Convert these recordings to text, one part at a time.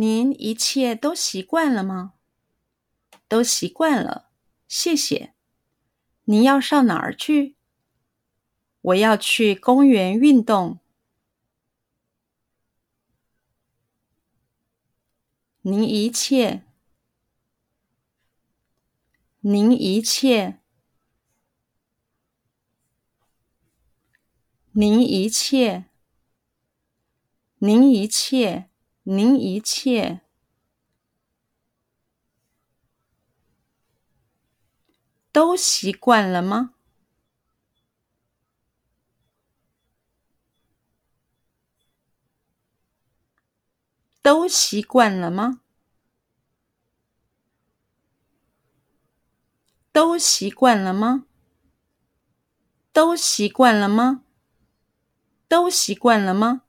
您一切都习惯了吗？都习惯了，谢谢。您要上哪儿去？我要去公园运动。您一切，您一切，您一切，您一切，您一切，都习惯了吗？都习惯了吗？都习惯了吗？都习惯了吗？都习惯了吗？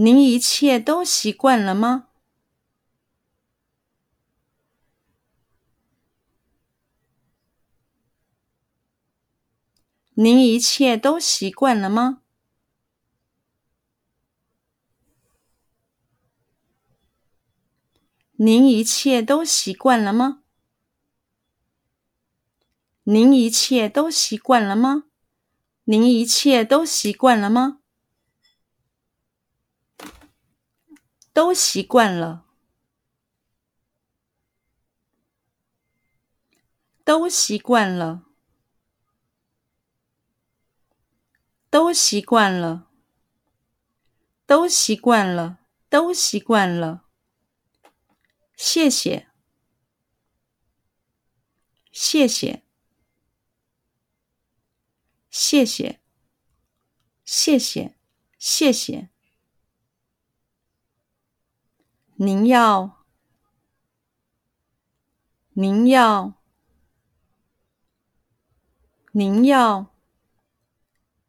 您一切都习惯了吗？您一切都习惯了吗？您一切都习惯了吗？您一切都习惯了吗？您一切都习惯了吗？都习惯了，都习惯了，都习惯了，都习惯了，都习惯了。谢谢，谢谢，谢谢，谢谢，谢谢。您要，您要，您要，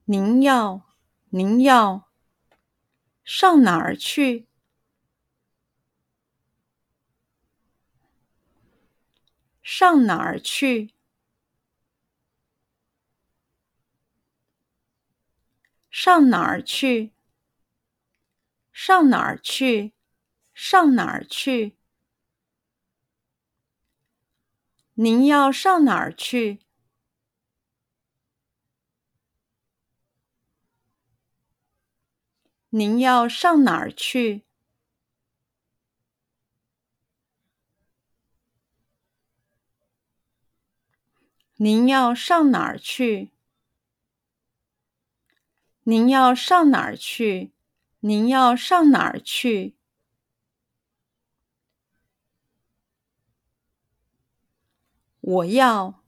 您要，您要上哪儿去？上哪儿去？上哪儿去？上哪儿去？上哪儿去？您要上哪儿去？您要上哪儿去？您要上哪儿去？您要上哪儿去？您要上哪儿去？我要，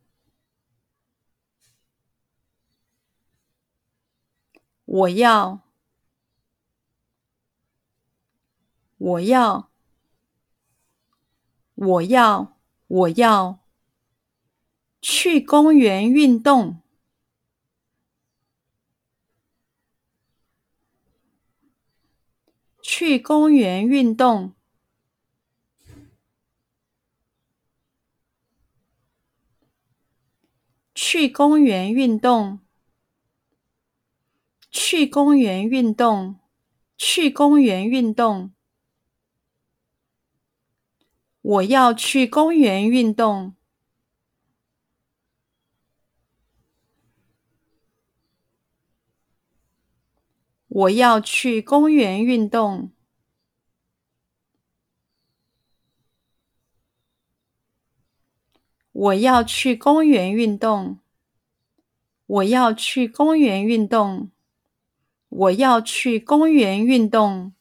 我要，我要，我要，我要。去公园运动，去公园运动，去公园运动，去公园运动，去公园运动。我要去公园运动。我要去公园运动。我要去公园运动。我要去公园运动。我要去公园运动。